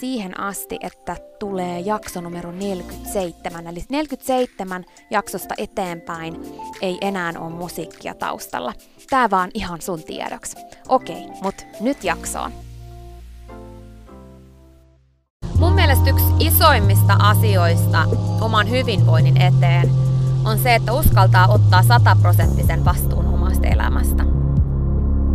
siihen asti, että tulee jakso numero 47. Eli 47 jaksosta eteenpäin ei enää ole musiikkia taustalla. Tää vaan ihan sun tiedoksi. Okei, mut nyt jaksoon. Mun mielestä yksi isoimmista asioista oman hyvinvoinnin eteen on se, että uskaltaa ottaa sataprosenttisen vastuun omasta elämästä.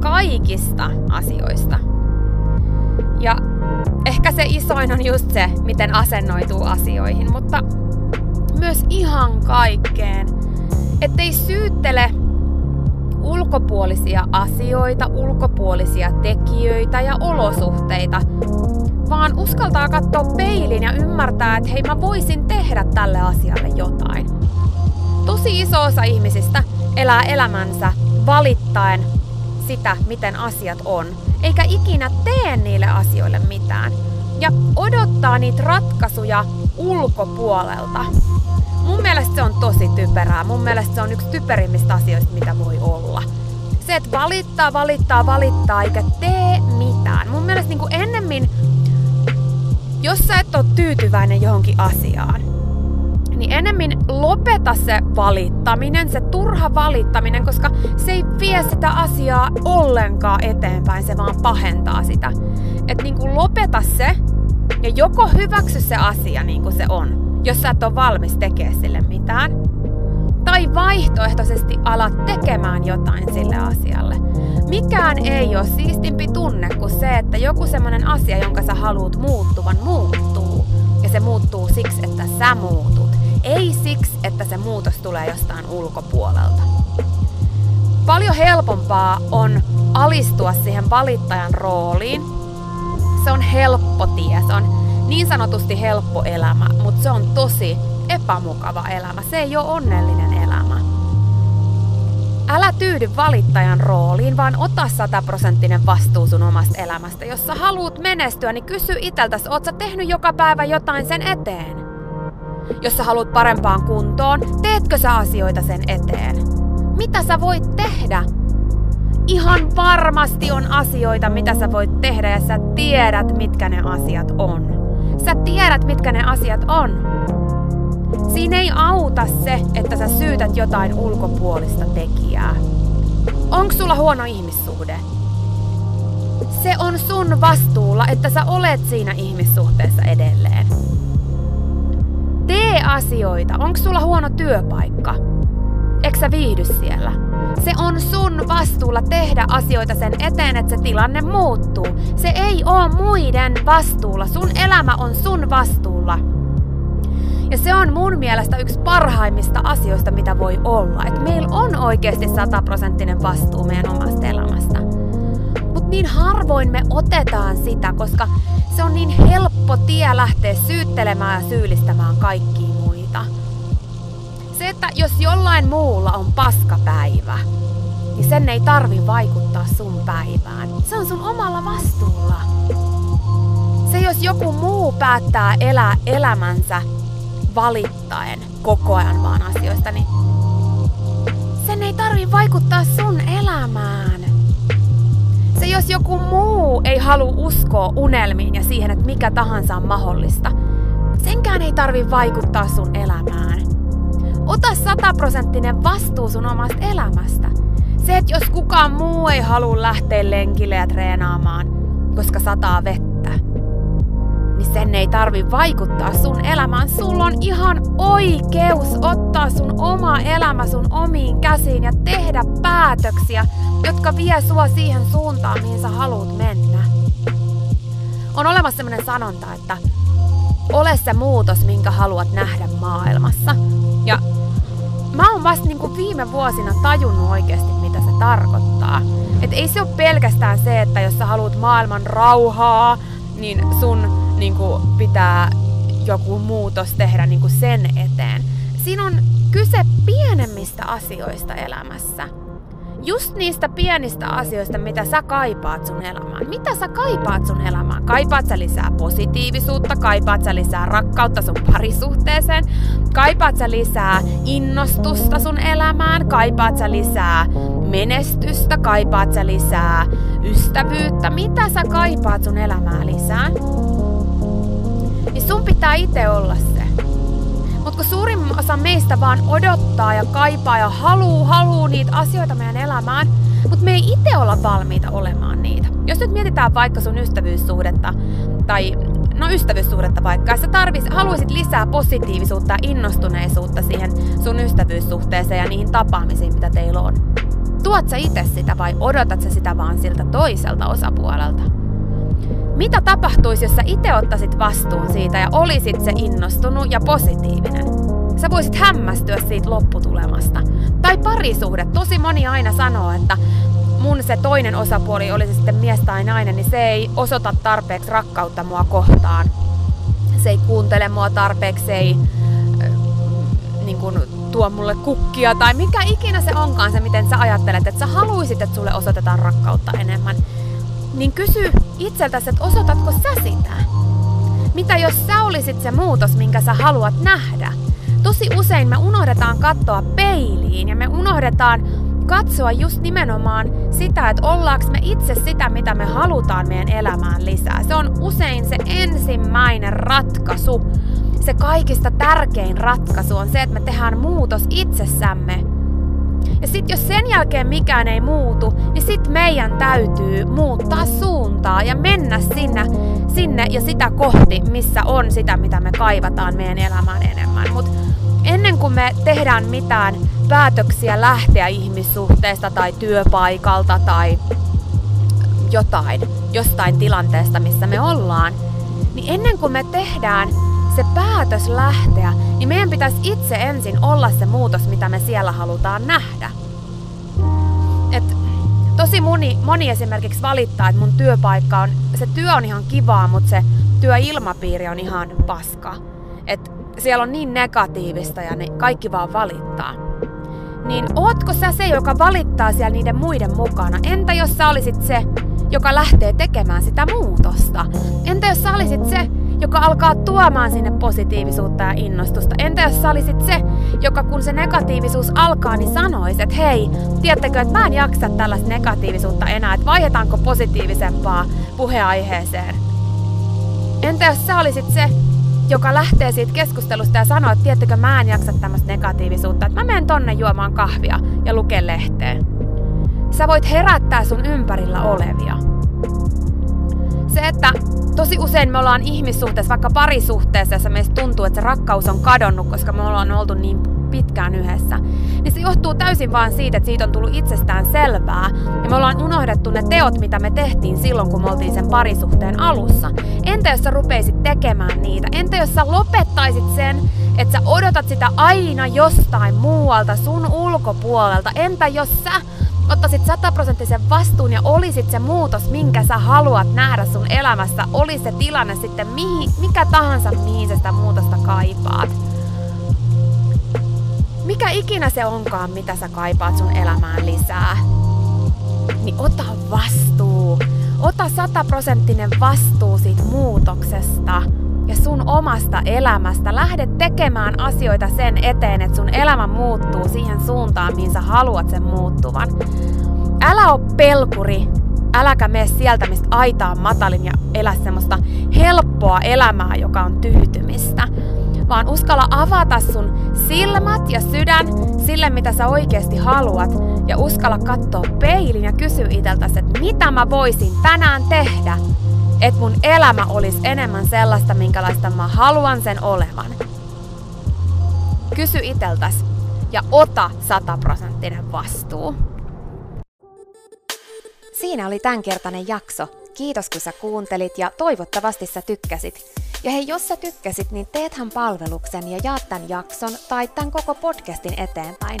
Kaikista asioista. Ja ehkä se isoin on just se, miten asennoituu asioihin, mutta myös ihan kaikkeen. Ettei syyttele ulkopuolisia asioita, ulkopuolisia tekijöitä ja olosuhteita, vaan uskaltaa katsoa peilin ja ymmärtää, että hei mä voisin tehdä tälle asialle jotain. Tosi iso osa ihmisistä elää elämänsä valittaen sitä, miten asiat on eikä ikinä tee niille asioille mitään. Ja odottaa niitä ratkaisuja ulkopuolelta. Mun mielestä se on tosi typerää. Mun mielestä se on yksi typerimmistä asioista, mitä voi olla. Se, että valittaa, valittaa, valittaa, eikä tee mitään. Mun mielestä niin ennemmin, jos sä et ole tyytyväinen johonkin asiaan, niin enemmän lopeta se valittaminen, se turha valittaminen, koska se ei vie sitä asiaa ollenkaan eteenpäin, se vaan pahentaa sitä. Että niin kuin lopeta se ja joko hyväksy se asia niin kuin se on, jos sä et ole valmis tekemään sille mitään, tai vaihtoehtoisesti ala tekemään jotain sille asialle. Mikään ei ole siistimpi tunne kuin se, että joku semmoinen asia, jonka sä haluat muuttuvan, muuttuu. Ja se muuttuu siksi, että sä muutut. Ei siksi, että se muutos tulee jostain ulkopuolelta. Paljon helpompaa on alistua siihen valittajan rooliin. Se on helppo tie, se on niin sanotusti helppo elämä, mutta se on tosi epämukava elämä. Se ei ole onnellinen elämä. Älä tyydy valittajan rooliin, vaan ota sataprosenttinen vastuu sun omasta elämästä. Jos sä haluat menestyä, niin kysy iteltäs, oot sä tehnyt joka päivä jotain sen eteen? Jos sä haluat parempaan kuntoon, teetkö sä asioita sen eteen? Mitä sä voit tehdä? Ihan varmasti on asioita, mitä sä voit tehdä ja sä tiedät, mitkä ne asiat on. Sä tiedät, mitkä ne asiat on. Siinä ei auta se, että sä syytät jotain ulkopuolista tekijää. Onko sulla huono ihmissuhde? Se on sun vastuulla, että sä olet siinä ihmissuhteessa edelleen. Tee asioita. Onko sulla huono työpaikka? Eikö sä viihdy siellä? Se on sun vastuulla tehdä asioita sen eteen, että se tilanne muuttuu. Se ei oo muiden vastuulla. Sun elämä on sun vastuulla. Ja se on mun mielestä yksi parhaimmista asioista, mitä voi olla. Että meillä on oikeasti sataprosenttinen vastuu meidän omasta elämästä. Niin harvoin me otetaan sitä, koska se on niin helppo tie lähteä syyttelemään ja syyllistämään kaikkia muita. Se, että jos jollain muulla on paskapäivä, niin sen ei tarvi vaikuttaa sun päivään. Se on sun omalla vastuulla. Se, jos joku muu päättää elää elämänsä valittaen koko ajan vaan asioista, niin sen ei tarvi vaikuttaa sun elämään. Se jos joku muu ei halua uskoa unelmiin ja siihen, että mikä tahansa on mahdollista, senkään ei tarvi vaikuttaa sun elämään. Ota sataprosenttinen vastuu sun omasta elämästä. Se, että jos kukaan muu ei halua lähteä lenkille ja treenaamaan, koska sataa vettä, sen ei tarvi vaikuttaa sun elämään. Sulla on ihan oikeus ottaa sun oma elämä sun omiin käsiin ja tehdä päätöksiä, jotka vie sua siihen suuntaan, mihin sä haluat mennä. On olemassa sellainen sanonta, että ole se muutos, minkä haluat nähdä maailmassa. Ja mä oon vasta niin viime vuosina tajunnut oikeasti, mitä se tarkoittaa. Et ei se ole pelkästään se, että jos sä haluat maailman rauhaa, niin sun niin kuin pitää joku muutos tehdä niin kuin sen eteen. Siinä on kyse pienemmistä asioista elämässä. Just niistä pienistä asioista, mitä sä kaipaat sun elämään. Mitä sä kaipaat sun elämään? Kaipaat sä lisää positiivisuutta? Kaipaat sä lisää rakkautta sun parisuhteeseen? Kaipaat sä lisää innostusta sun elämään? Kaipaat sä lisää menestystä? Kaipaat sä lisää ystävyyttä? Mitä sä kaipaat sun elämään lisää? Niin sun pitää itse olla se. Mutta kun suurin osa meistä vaan odottaa ja kaipaa ja haluu, haluu niitä asioita meidän elämään, mutta me ei itse olla valmiita olemaan niitä. Jos nyt mietitään vaikka sun ystävyyssuhdetta, tai no ystävyyssuhdetta vaikka, ja sä tarvis, haluaisit lisää positiivisuutta ja innostuneisuutta siihen sun ystävyyssuhteeseen ja niihin tapaamisiin, mitä teillä on. Tuot sä itse sitä vai odotat sä sitä vaan siltä toiselta osapuolelta? Mitä tapahtuisi, jos sä itse ottaisit vastuun siitä ja olisit se innostunut ja positiivinen? Sä voisit hämmästyä siitä lopputulemasta. Tai parisuhde. Tosi moni aina sanoo, että mun se toinen osapuoli, oli se sitten mies tai nainen, niin se ei osoita tarpeeksi rakkautta mua kohtaan. Se ei kuuntele mua tarpeeksi, se ei äh, niin kun, tuo mulle kukkia tai mikä ikinä se onkaan se, miten sä ajattelet, että sä haluisit, että sulle osoitetaan rakkautta enemmän niin kysy itseltäsi, että osoitatko sä sitä? Mitä jos sä olisit se muutos, minkä sä haluat nähdä? Tosi usein me unohdetaan katsoa peiliin ja me unohdetaan katsoa just nimenomaan sitä, että ollaanko me itse sitä, mitä me halutaan meidän elämään lisää. Se on usein se ensimmäinen ratkaisu. Se kaikista tärkein ratkaisu on se, että me tehdään muutos itsessämme ja sitten jos sen jälkeen mikään ei muutu, niin sitten meidän täytyy muuttaa suuntaa ja mennä sinne, sinne ja sitä kohti, missä on sitä, mitä me kaivataan meidän elämään enemmän. Mutta ennen kuin me tehdään mitään päätöksiä lähteä ihmissuhteesta tai työpaikalta tai jotain, jostain tilanteesta, missä me ollaan, niin ennen kuin me tehdään se päätös lähteä, niin meidän pitäisi itse ensin olla se muutos, mitä me siellä halutaan nähdä. Et tosi moni, moni esimerkiksi valittaa, että mun työpaikka on, se työ on ihan kivaa, mutta se työilmapiiri on ihan paska. Et siellä on niin negatiivista ja ne kaikki vaan valittaa. niin ootko sä se, joka valittaa siellä niiden muiden mukana? Entä jos sä olisit se, joka lähtee tekemään sitä muutosta? Entä jos sä olisit se, joka alkaa tuomaan sinne positiivisuutta ja innostusta? Entä jos sä olisit se, joka kun se negatiivisuus alkaa, niin sanois, että hei, tiedättekö, että mä en jaksa tällaista negatiivisuutta enää, että vaihdetaanko positiivisempaa puheaiheeseen? Entä jos sä olisit se, joka lähtee siitä keskustelusta ja sanoo, että tiettekö mä en jaksa tämmöistä negatiivisuutta, että mä menen tonne juomaan kahvia ja luken lehteen. Sä voit herättää sun ympärillä olevia. Se, että tosi usein me ollaan ihmissuhteessa, vaikka parisuhteessa, jossa meistä tuntuu, että se rakkaus on kadonnut, koska me ollaan oltu niin pitkään yhdessä, niin se johtuu täysin vaan siitä, että siitä on tullut itsestään selvää ja me ollaan unohdettu ne teot, mitä me tehtiin silloin, kun me oltiin sen parisuhteen alussa. Entä jos sä rupeisit tekemään niitä? Entä jos sä lopettaisit sen, että sä odotat sitä aina jostain muualta, sun ulkopuolelta? Entä jos sä ottaisit sataprosenttisen vastuun ja olisit se muutos, minkä sä haluat nähdä sun elämässä, oli se tilanne sitten mihin, mikä tahansa, mihin sä sitä muutosta kaipaat. Mikä ikinä se onkaan, mitä sä kaipaat sun elämään lisää, niin ota vastuu. Ota sataprosenttinen vastuu siitä muutoksesta ja sun omasta elämästä. Lähde tekemään asioita sen eteen, että sun elämä muuttuu siihen suuntaan, mihin sä haluat sen muuttuvan. Älä oo pelkuri, äläkä mene sieltä, mistä aita on matalin ja elä semmoista helppoa elämää, joka on tyytymistä. Vaan uskalla avata sun silmät ja sydän sille, mitä sä oikeasti haluat. Ja uskalla katsoa peilin ja kysyä iteltäsi, että mitä mä voisin tänään tehdä, että mun elämä olisi enemmän sellaista, minkälaista mä haluan sen olevan. Kysy iteltäs ja ota sataprosenttinen vastuu. Siinä oli tämänkertainen jakso. Kiitos kun sä kuuntelit ja toivottavasti sä tykkäsit. Ja hei, jos sä tykkäsit, niin teethän palveluksen ja jaat tämän jakson tai tämän koko podcastin eteenpäin.